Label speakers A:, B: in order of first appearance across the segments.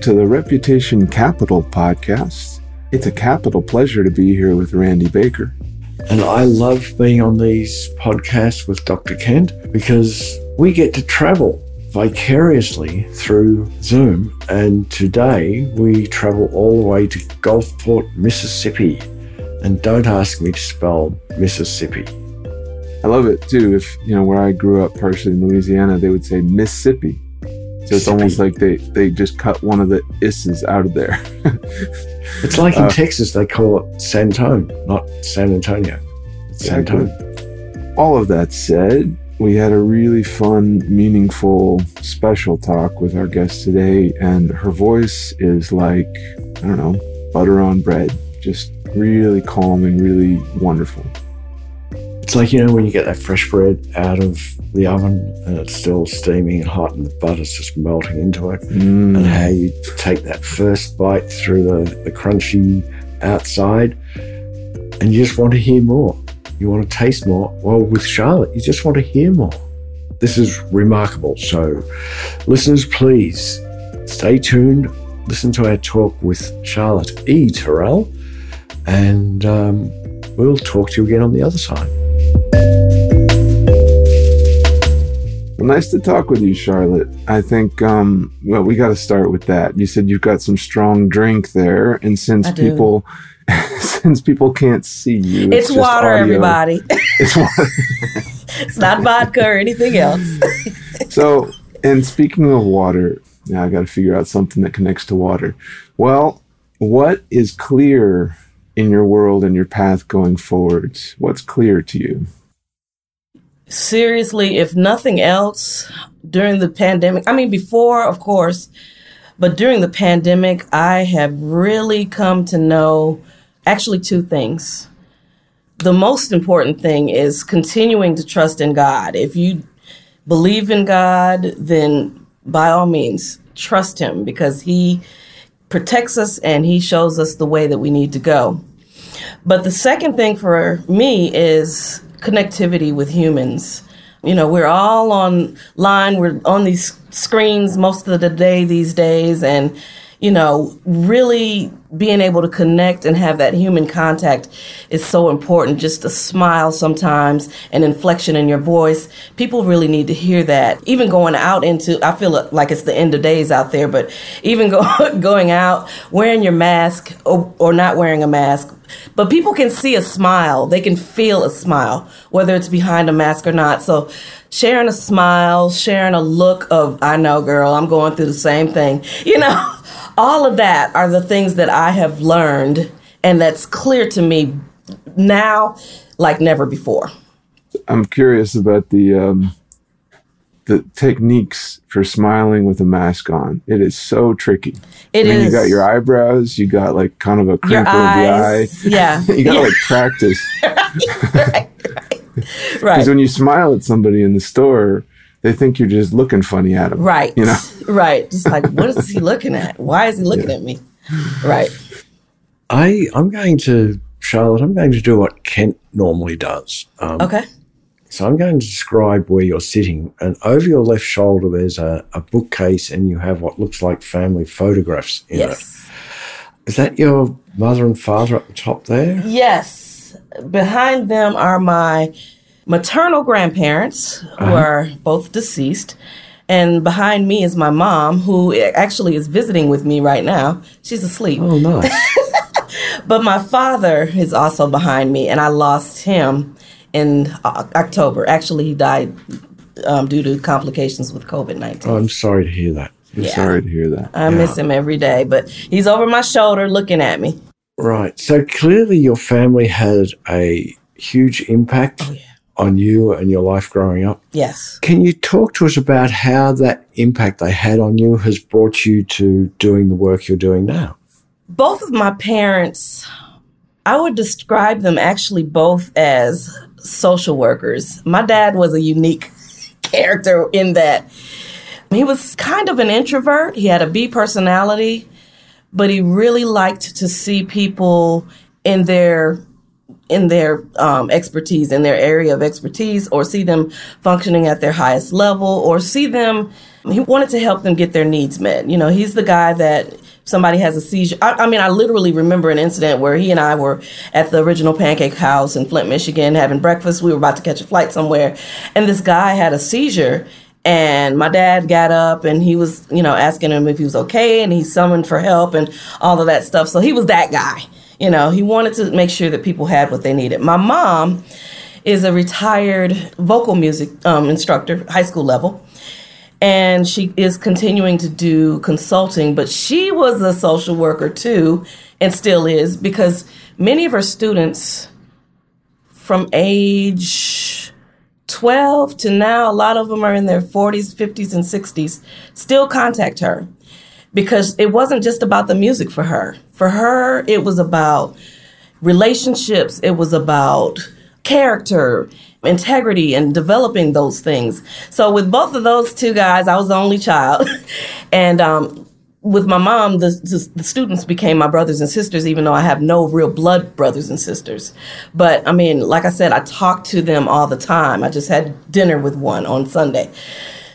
A: to the Reputation Capital podcast. It's a capital pleasure to be here with Randy Baker.
B: And I love being on these podcasts with Dr. Kent because we get to travel vicariously through Zoom. And today we travel all the way to Gulfport, Mississippi. And don't ask me to spell Mississippi.
A: I love it too. If you know where I grew up, partially in Louisiana, they would say Mississippi. So it's almost like they they just cut one of the is's out of there.
B: it's like in uh, Texas they call it San Antonio, not San Antonio. It's San Antonio.
A: All of that said, we had a really fun, meaningful, special talk with our guest today, and her voice is like I don't know butter on bread, just really calm and really wonderful.
B: It's like, you know, when you get that fresh bread out of the oven and it's still steaming and hot and the butter's just melting into it, mm. and how you take that first bite through the, the crunchy outside and you just want to hear more. You want to taste more. Well, with Charlotte, you just want to hear more. This is remarkable. So, listeners, please stay tuned. Listen to our talk with Charlotte E. Terrell, and um, we'll talk to you again on the other side.
A: Well, nice to talk with you, Charlotte. I think, um, well, we got to start with that. You said you've got some strong drink there, and since people, since people can't see you,
C: it's, it's water, audio. everybody. It's water. it's not vodka or anything else.
A: so, and speaking of water, now I got to figure out something that connects to water. Well, what is clear in your world and your path going forward? What's clear to you?
C: Seriously, if nothing else, during the pandemic, I mean, before, of course, but during the pandemic, I have really come to know actually two things. The most important thing is continuing to trust in God. If you believe in God, then by all means, trust Him because He protects us and He shows us the way that we need to go. But the second thing for me is connectivity with humans. You know, we're all online, we're on these screens most of the day these days, and, you know, really being able to connect and have that human contact is so important. Just a smile sometimes, an inflection in your voice. People really need to hear that. Even going out into, I feel like it's the end of days out there, but even go, going out, wearing your mask or, or not wearing a mask, but people can see a smile. They can feel a smile, whether it's behind a mask or not. So sharing a smile, sharing a look of, I know, girl, I'm going through the same thing. You know, all of that are the things that I have learned and that's clear to me now like never before.
A: I'm curious about the um, the techniques for smiling with a mask on. It is so tricky.
C: It I mean,
A: is. You got your eyebrows. You got like kind of a crinkle of the eye.
C: Yeah.
A: you got to
C: yeah.
A: like practice.
C: right. Right.
A: Because right. when you smile at somebody in the store, they think you're just looking funny at them.
C: Right.
A: You know.
C: Right. Just like, what is he looking at? Why is he looking yeah. at me? Right.
B: I I'm going to Charlotte. I'm going to do what Kent normally does.
C: Um, okay.
B: So I'm going to describe where you're sitting, and over your left shoulder there's a, a bookcase, and you have what looks like family photographs in
C: yes.
B: it. Is that your mother and father at the top there?
C: Yes. Behind them are my maternal grandparents, who uh-huh. are both deceased. And behind me is my mom, who actually is visiting with me right now. She's asleep.
B: Oh, nice.
C: but my father is also behind me, and I lost him in October. Actually, he died um, due to complications with COVID 19.
B: Oh, I'm sorry to hear that.
A: I'm yeah. sorry to hear that.
C: I yeah. miss him every day, but he's over my shoulder looking at me.
B: Right. So clearly, your family had a huge impact oh, yeah. On you and your life growing up.
C: Yes.
B: Can you talk to us about how that impact they had on you has brought you to doing the work you're doing now?
C: Both of my parents, I would describe them actually both as social workers. My dad was a unique character in that he was kind of an introvert. He had a B personality, but he really liked to see people in their in their um, expertise, in their area of expertise, or see them functioning at their highest level, or see them He wanted to help them get their needs met. You know, he's the guy that somebody has a seizure. I, I, mean, I literally remember an incident where he and I were at the original Pancake House in Flint, Michigan, having breakfast. We were about to catch a flight somewhere, and this guy had a seizure. And my dad got up and he was, you know, asking him if he was okay, and he summoned for help and all of that stuff. So he was that guy. You know, he wanted to make sure that people had what they needed. My mom is a retired vocal music um, instructor, high school level and she is continuing to do consulting, but she was a social worker too, and still is, because many of her students from age 12 to now, a lot of them are in their 40s, 50s, and 60s, still contact her because it wasn't just about the music for her. For her, it was about relationships, it was about character integrity and developing those things. So with both of those two guys, I was the only child, and um, with my mom, the, the, students became my brothers and sisters, even though I have no real blood brothers and sisters. But I mean, like I said, I talk to them all the time. I just had dinner with one on Sunday.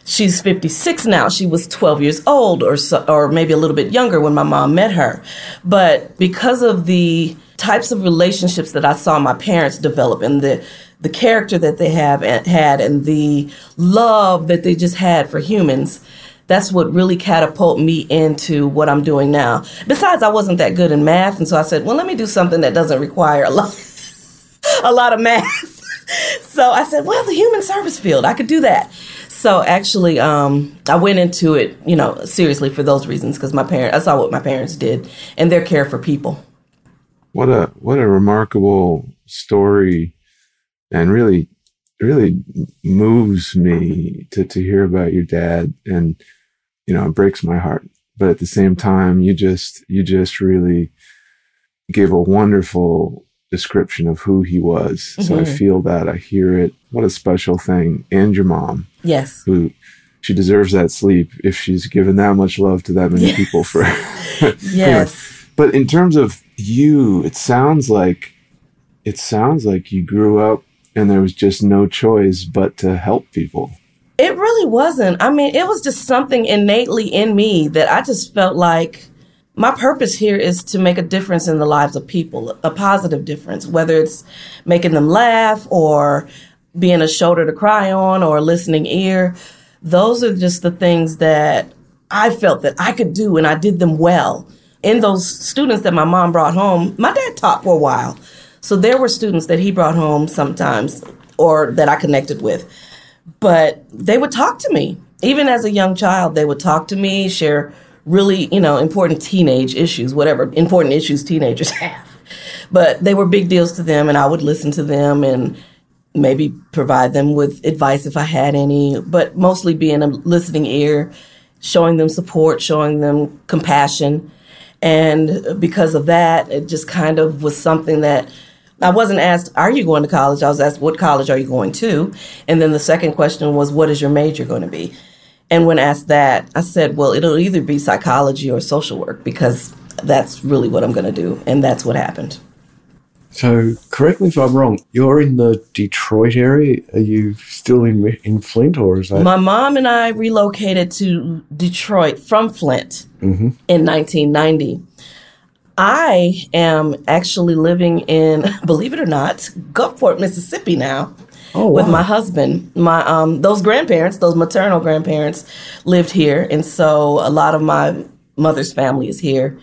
C: She's 56 now. She was 12 years old, or so, or maybe a little bit younger when my mom met her. But because of the types of relationships that I saw my parents develop and the the character that they have eh, had and the love that they just had for humans that's what really catapulted me into what I'm doing now. Besides, I wasn't that good in math, and so I said, well, let me do something that doesn't require a lot, a lot of math. so I said, well, the human service field, I could do that. So actually, um, I went into it, you know, seriously for those reasons because my parents, I saw what my parents did and their care for people.
A: What a what a remarkable story and really really moves me to to hear about your dad and you know it breaks my heart. But at the same time you just you just really gave a wonderful description of who he was. Mm-hmm. so i mm-hmm. feel that i hear it. What a special thing. And your mom.
C: Yes.
A: Who she deserves that sleep if she's given that much love to that many yes. people for
C: yes.
A: But in terms of you it sounds like it sounds like you grew up and there was just no choice but to help people.
C: It really wasn't. I mean, it was just something innately in me that I just felt like my purpose here is to make a difference in the lives of people, a positive difference, whether it's making them laugh or being a shoulder to cry on or a listening ear. Those are just the things that I felt that I could do and I did them well. In those students that my mom brought home, my dad taught for a while. So there were students that he brought home sometimes or that I connected with. But they would talk to me. Even as a young child, they would talk to me, share really, you know, important teenage issues, whatever important issues teenagers have. But they were big deals to them and I would listen to them and maybe provide them with advice if I had any, but mostly being a listening ear, showing them support, showing them compassion. And because of that, it just kind of was something that I wasn't asked, Are you going to college? I was asked, What college are you going to? And then the second question was, What is your major going to be? And when asked that, I said, Well, it'll either be psychology or social work because that's really what I'm going to do. And that's what happened.
B: So, correct me if I'm wrong. You're in the Detroit area. Are you still in in Flint, or is that?
C: My mom and I relocated to Detroit from Flint mm-hmm. in 1990. I am actually living in, believe it or not, Gulfport, Mississippi now. Oh, wow. With my husband, my um, those grandparents, those maternal grandparents, lived here, and so a lot of my mother's family is here.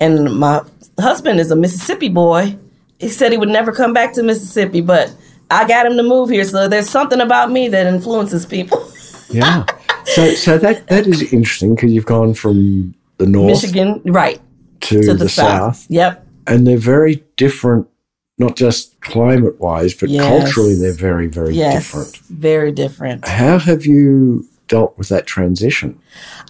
C: And my husband is a Mississippi boy. He said he would never come back to Mississippi, but I got him to move here. So there's something about me that influences people.
B: yeah. So so that that is interesting because you've gone from the north,
C: Michigan, right,
B: to, to the, the south. south.
C: Yep.
B: And they're very different, not just climate wise, but yes. culturally, they're very, very yes. different.
C: Very different.
B: How have you dealt with that transition?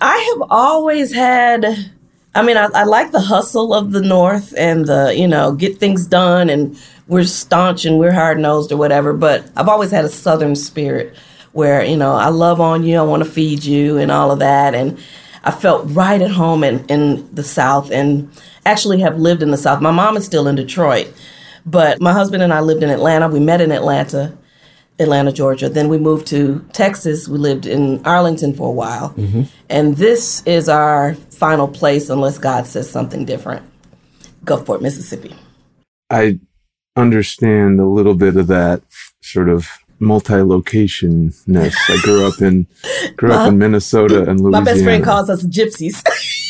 C: I have always had. I mean, I, I, like the hustle of the North and the, you know, get things done and we're staunch and we're hard nosed or whatever. But I've always had a Southern spirit where, you know, I love on you, I want to feed you and all of that. And I felt right at home in, in the South and actually have lived in the South. My mom is still in Detroit, but my husband and I lived in Atlanta. We met in Atlanta. Atlanta, Georgia. Then we moved to Texas. We lived in Arlington for a while. Mm-hmm. And this is our final place unless God says something different. Gulfport, Mississippi.
A: I understand a little bit of that sort of multi-locationness. I grew up in grew up in Minnesota and Louisiana.
C: My best friend calls us gypsies.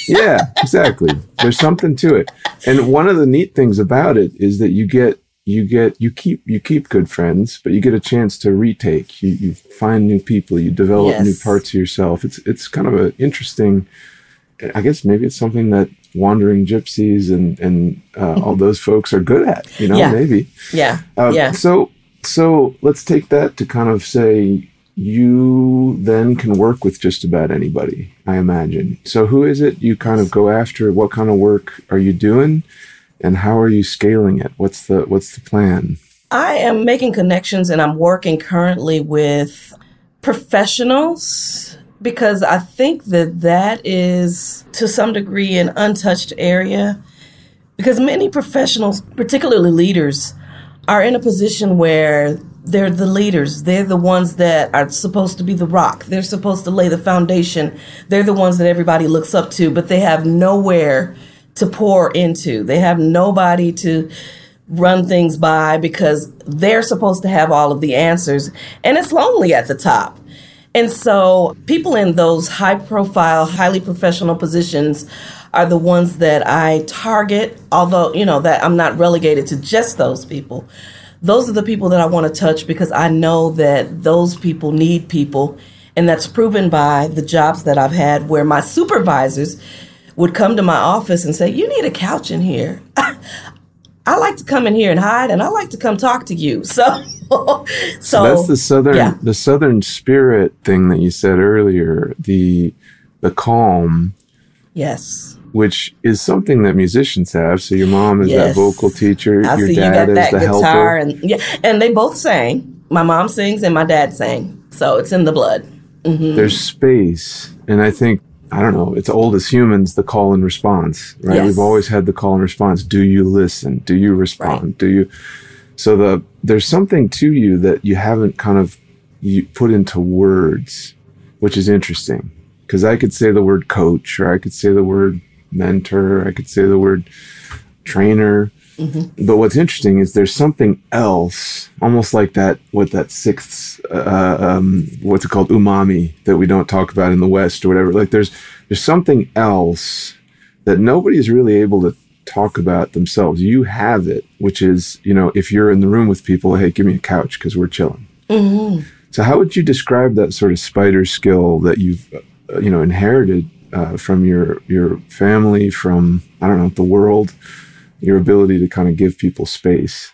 A: yeah, exactly. There's something to it. And one of the neat things about it is that you get you get you keep you keep good friends, but you get a chance to retake. You you find new people, you develop yes. new parts of yourself. It's it's kind of an interesting I guess maybe it's something that wandering gypsies and and uh, all those folks are good at. You know,
C: yeah.
A: maybe.
C: Yeah. Uh, yeah.
A: So so let's take that to kind of say you then can work with just about anybody, I imagine. So who is it you kind of go after? What kind of work are you doing? And how are you scaling it? What's the what's the plan?
C: I am making connections and I'm working currently with professionals because I think that that is to some degree an untouched area because many professionals, particularly leaders, are in a position where they're the leaders. They're the ones that are supposed to be the rock. They're supposed to lay the foundation. They're the ones that everybody looks up to, but they have nowhere to pour into. They have nobody to run things by because they're supposed to have all of the answers. And it's lonely at the top. And so people in those high profile, highly professional positions are the ones that I target, although, you know, that I'm not relegated to just those people. Those are the people that I want to touch because I know that those people need people. And that's proven by the jobs that I've had where my supervisors would come to my office and say, You need a couch in here. I like to come in here and hide and I like to come talk to you. So so, so
A: that's the southern yeah. the southern spirit thing that you said earlier, the the calm.
C: Yes.
A: Which is something that musicians have. So your mom is yes. that vocal teacher,
C: I
A: your
C: see
A: dad
C: you got
A: is
C: that
A: the
C: guitar
A: helper.
C: and yeah, and they both sang. My mom sings and my dad sang. So it's in the blood.
A: Mm-hmm. There's space. And I think I don't know, it's old as humans, the call and response, right? Yes. We've always had the call and response. Do you listen? Do you respond? Right. Do you? So the, there's something to you that you haven't kind of you put into words, which is interesting. Cause I could say the word coach or I could say the word mentor, I could say the word trainer, Mm-hmm. But what's interesting is there's something else, almost like that, what that sixth, uh, um, what's it called, umami, that we don't talk about in the West or whatever. Like there's there's something else that nobody's really able to talk about themselves. You have it, which is, you know, if you're in the room with people, hey, give me a couch because we're chilling. Mm-hmm. So how would you describe that sort of spider skill that you've, uh, you know, inherited uh, from your your family, from I don't know the world? your ability to kind of give people space?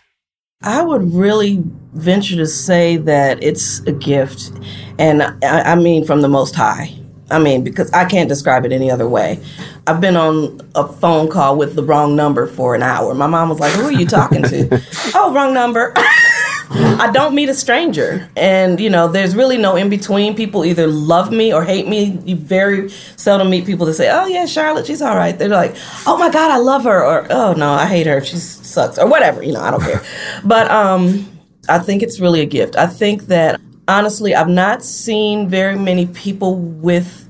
C: I would really venture to say that it's a gift. And I, I, mean from the Most High. I mean, because I can't describe it any other way. I've been on a phone call with the wrong number for an hour. My mom was like, Who are you talking to? oh, wrong number. I don't meet a stranger. And, you know, there's really no in between. People either love me or hate me. You very seldom meet people that say, oh, yeah, Charlotte, she's all right. They're like, oh my God, I love her. Or, oh no, I hate her. She sucks. Or whatever. You know, I don't care. But um, I think it's really a gift. I think that, honestly, I've not seen very many people with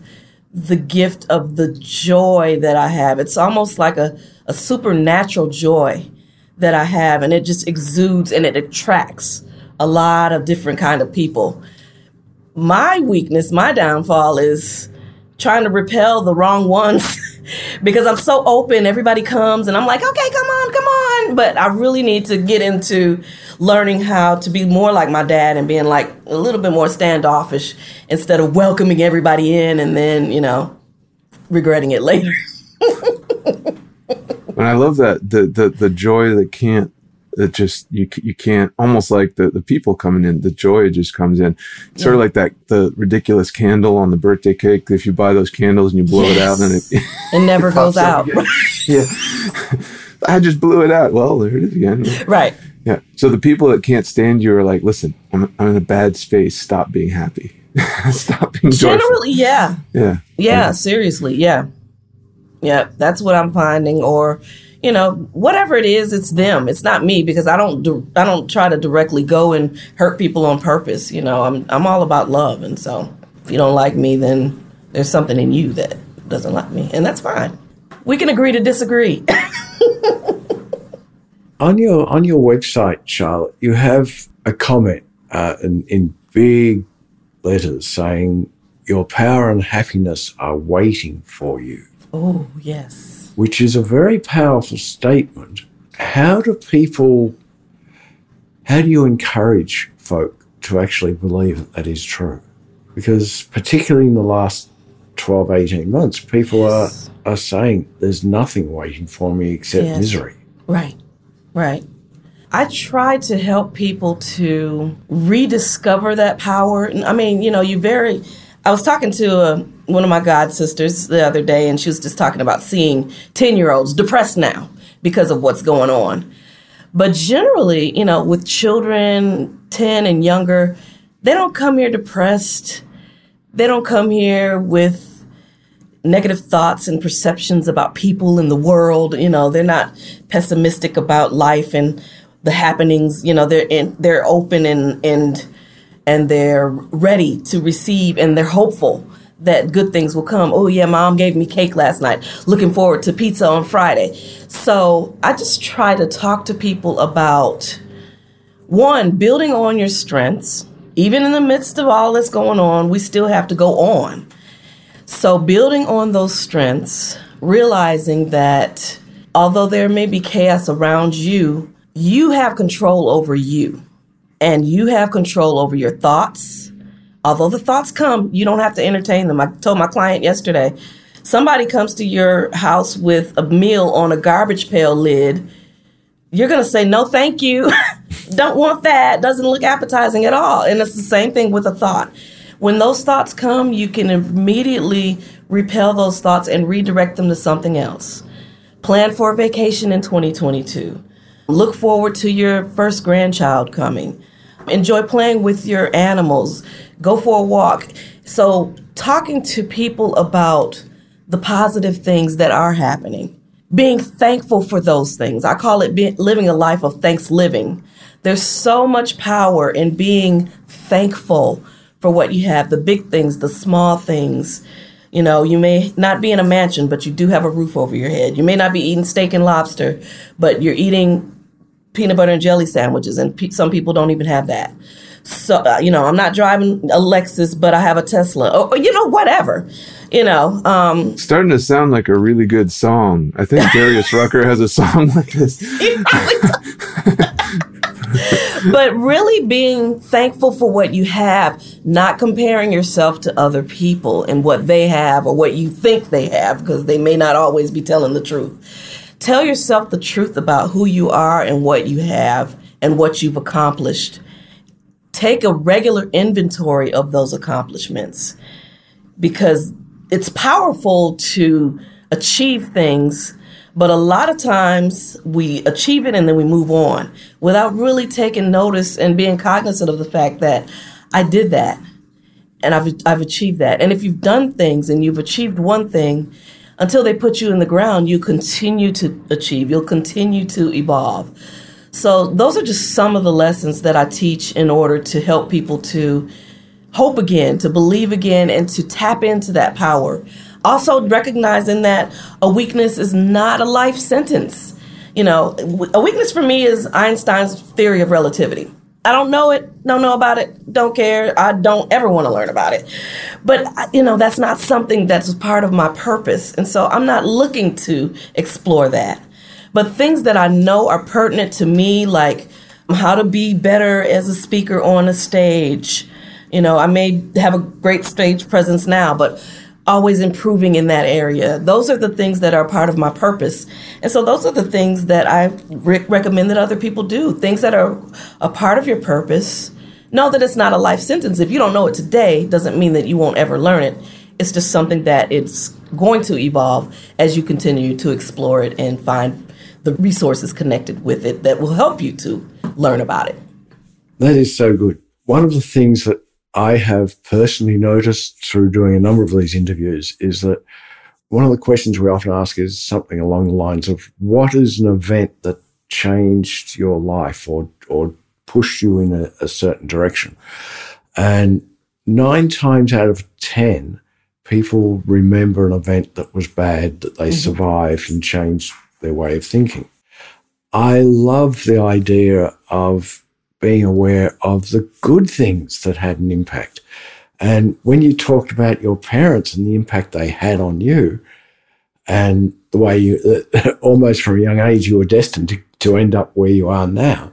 C: the gift of the joy that I have. It's almost like a, a supernatural joy that I have, and it just exudes and it attracts a lot of different kind of people. My weakness, my downfall is trying to repel the wrong ones because I'm so open. Everybody comes and I'm like, okay, come on, come on. But I really need to get into learning how to be more like my dad and being like a little bit more standoffish instead of welcoming everybody in and then, you know, regretting it later.
A: And I love that the the the joy that can't that just you you can't almost like the the people coming in the joy just comes in. Yeah. sort of like that the ridiculous candle on the birthday cake. If you buy those candles and you blow yes. it out and it
C: it never goes out.
A: yeah. I just blew it out. Well there it is again.
C: Right.
A: Yeah. So the people that can't stand you are like listen I'm, I'm in a bad space. Stop being happy. Stop being
C: generally
A: joyful.
C: yeah.
A: Yeah
C: yeah. seriously yeah yeah, that's what I'm finding. Or, you know, whatever it is, it's them. It's not me because I don't do, I don't try to directly go and hurt people on purpose. You know, I'm I'm all about love, and so if you don't like me, then there's something in you that doesn't like me, and that's fine. We can agree to disagree.
B: on your on your website, Charlotte, you have a comment uh, in, in big letters saying your power and happiness are waiting for you.
C: Oh yes
B: which is a very powerful statement. How do people, how do you encourage folk to actually believe that that is true? Because particularly in the last 12, 18 months, people yes. are, are saying there's nothing waiting for me except yes. misery.
C: Right, right. I try to help people to rediscover that power. I mean, you know, you very, I was talking to a, one of my god sisters the other day, and she was just talking about seeing 10 year olds depressed now because of what's going on. But generally, you know, with children 10 and younger, they don't come here depressed. They don't come here with negative thoughts and perceptions about people in the world. You know, they're not pessimistic about life and the happenings. You know, they're in, they're open and and and they're ready to receive and they're hopeful that good things will come. Oh, yeah, mom gave me cake last night. Looking forward to pizza on Friday. So I just try to talk to people about one, building on your strengths. Even in the midst of all that's going on, we still have to go on. So, building on those strengths, realizing that although there may be chaos around you, you have control over you and you have control over your thoughts. Although the thoughts come, you don't have to entertain them. I told my client yesterday somebody comes to your house with a meal on a garbage pail lid, you're going to say, no, thank you. don't want that. Doesn't look appetizing at all. And it's the same thing with a thought. When those thoughts come, you can immediately repel those thoughts and redirect them to something else. Plan for a vacation in 2022. Look forward to your first grandchild coming. Enjoy playing with your animals. Go for a walk. So, talking to people about the positive things that are happening, being thankful for those things. I call it living a life of thanks living. There's so much power in being thankful for what you have the big things, the small things. You know, you may not be in a mansion, but you do have a roof over your head. You may not be eating steak and lobster, but you're eating peanut butter and jelly sandwiches, and pe- some people don't even have that. So, uh, you know, I'm not driving a Lexus, but I have a Tesla. Or, or you know, whatever. You know, um,
A: starting to sound like a really good song. I think Darius Rucker has a song like this.
C: but really being thankful for what you have, not comparing yourself to other people and what they have or what you think they have, because they may not always be telling the truth Tell yourself the truth about who you are and what you have and what you've accomplished. Take a regular inventory of those accomplishments because it's powerful to achieve things, but a lot of times we achieve it and then we move on without really taking notice and being cognizant of the fact that I did that and I've, I've achieved that. And if you've done things and you've achieved one thing, until they put you in the ground, you continue to achieve, you'll continue to evolve. So, those are just some of the lessons that I teach in order to help people to hope again, to believe again, and to tap into that power. Also, recognizing that a weakness is not a life sentence. You know, a weakness for me is Einstein's theory of relativity. I don't know it, don't know about it, don't care. I don't ever want to learn about it. But, you know, that's not something that's part of my purpose. And so I'm not looking to explore that. But things that I know are pertinent to me, like how to be better as a speaker on a stage. You know, I may have a great stage presence now, but always improving in that area. Those are the things that are part of my purpose. And so those are the things that I re- recommend that other people do. Things that are a part of your purpose. Know that it's not a life sentence. If you don't know it today, doesn't mean that you won't ever learn it. It's just something that it's going to evolve as you continue to explore it and find the resources connected with it that will help you to learn about it.
B: That is so good. One of the things that I have personally noticed through doing a number of these interviews is that one of the questions we often ask is something along the lines of what is an event that changed your life or, or pushed you in a, a certain direction? And nine times out of 10, people remember an event that was bad that they mm-hmm. survived and changed their way of thinking. I love the idea of being aware of the good things that had an impact. And when you talked about your parents and the impact they had on you, and the way you, almost from a young age, you were destined to, to end up where you are now,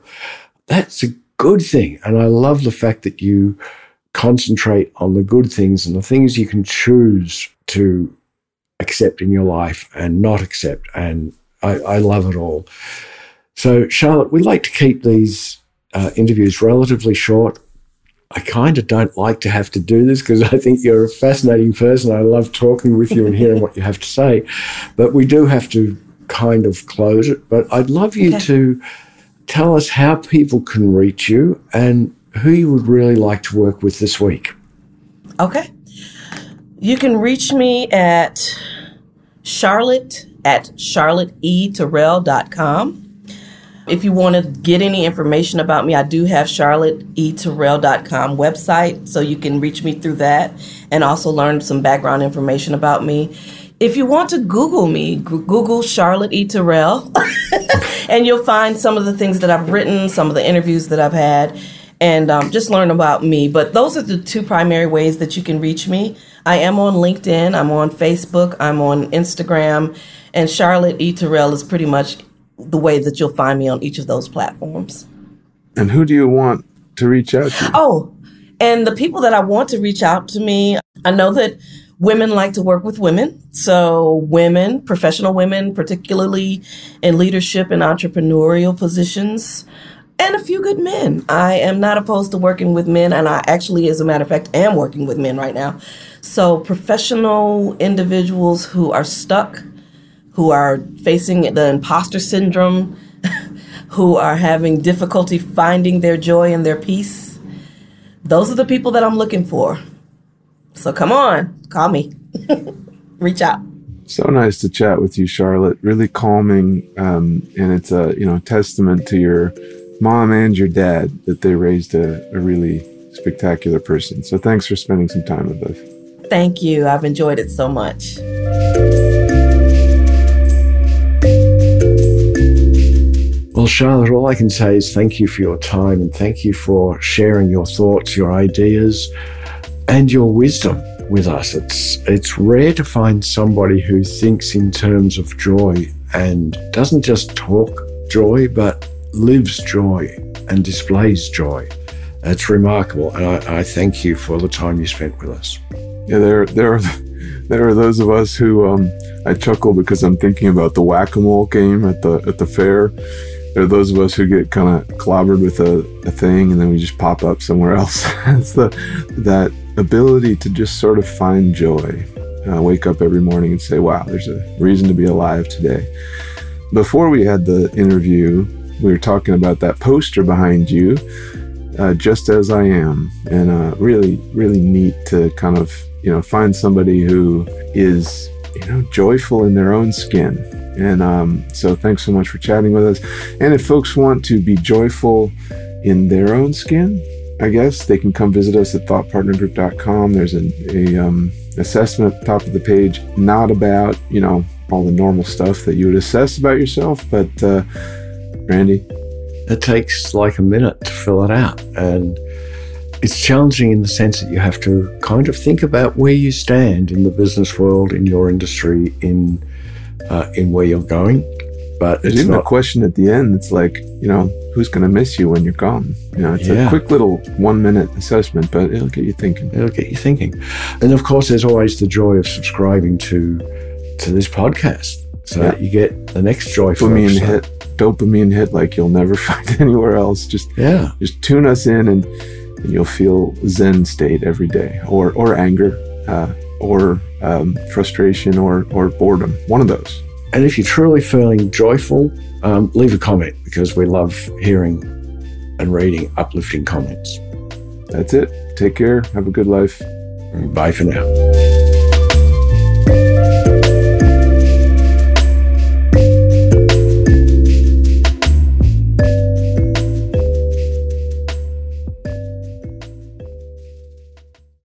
B: that's a good thing. And I love the fact that you concentrate on the good things and the things you can choose to accept in your life and not accept. And I, I love it all. So, Charlotte, we like to keep these uh, interviews relatively short. I kind of don't like to have to do this because I think you're a fascinating person. I love talking with you and hearing what you have to say. But we do have to kind of close it. But I'd love you okay. to tell us how people can reach you and who you would really like to work with this week.
C: Okay. You can reach me at charlotte at charlotteeterrell.com. If you want to get any information about me, I do have charlotteeterrell.com website, so you can reach me through that and also learn some background information about me. If you want to Google me, Google Charlotte E. Terrell, and you'll find some of the things that I've written, some of the interviews that I've had, and um, just learn about me. But those are the two primary ways that you can reach me. I am on LinkedIn, I'm on Facebook, I'm on Instagram, and Charlotte E. Terrell is pretty much the way that you'll find me on each of those platforms.
A: And who do you want to reach out to?
C: Oh, and the people that I want to reach out to me, I know that women like to work with women. So, women, professional women, particularly in leadership and entrepreneurial positions and a few good men. I am not opposed to working with men, and I actually, as a matter of fact, am working with men right now. So, professional individuals who are stuck, who are facing the imposter syndrome, who are having difficulty finding their joy and their peace, those are the people that I'm looking for. So, come on, call me, reach out.
A: So nice to chat with you, Charlotte. Really calming, um, and it's a you know testament to your mom and your dad that they raised a, a really spectacular person. So thanks for spending some time with us.
C: Thank you. I've enjoyed it so much.
B: Well, Charlotte, all I can say is thank you for your time and thank you for sharing your thoughts, your ideas, and your wisdom with us. It's it's rare to find somebody who thinks in terms of joy and doesn't just talk joy, but lives joy and displays joy. It's remarkable, and I, I, thank you for the time you spent with us.
A: Yeah, there, there are, there are those of us who um, I chuckle because I'm thinking about the whack-a-mole game at the at the fair. There are those of us who get kind of clobbered with a, a thing, and then we just pop up somewhere else. it's the that ability to just sort of find joy, uh, wake up every morning and say, "Wow, there's a reason to be alive today." Before we had the interview, we were talking about that poster behind you, uh, just as I am, and uh, really, really neat to kind of you know find somebody who is you know joyful in their own skin. And um, so, thanks so much for chatting with us. And if folks want to be joyful in their own skin, I guess they can come visit us at thoughtpartnergroup.com. There's an a um, assessment at the top of the page, not about you know all the normal stuff that you would assess about yourself, but uh, Randy?
B: It takes like a minute to fill it out. And it's challenging in the sense that you have to kind of think about where you stand in the business world, in your industry, in uh, in where you're going. But
A: there's even not, a question at the end. It's like, you know, who's going to miss you when you're gone? You know, it's yeah. a quick little one minute assessment, but it'll get you thinking.
B: It'll get you thinking. And of course, there's always the joy of subscribing to to this podcast so yeah. that you get the next joy.
A: Dopamine hit, dopamine hit like you'll never find anywhere else. Just
B: yeah,
A: just tune us in and, and you'll feel Zen state every day, or or anger, uh, or um, frustration, or or boredom. One of those.
B: And if you're truly feeling joyful, um, leave a comment because we love hearing and reading uplifting comments.
A: That's it. Take care. Have a good life.
B: Bye for now.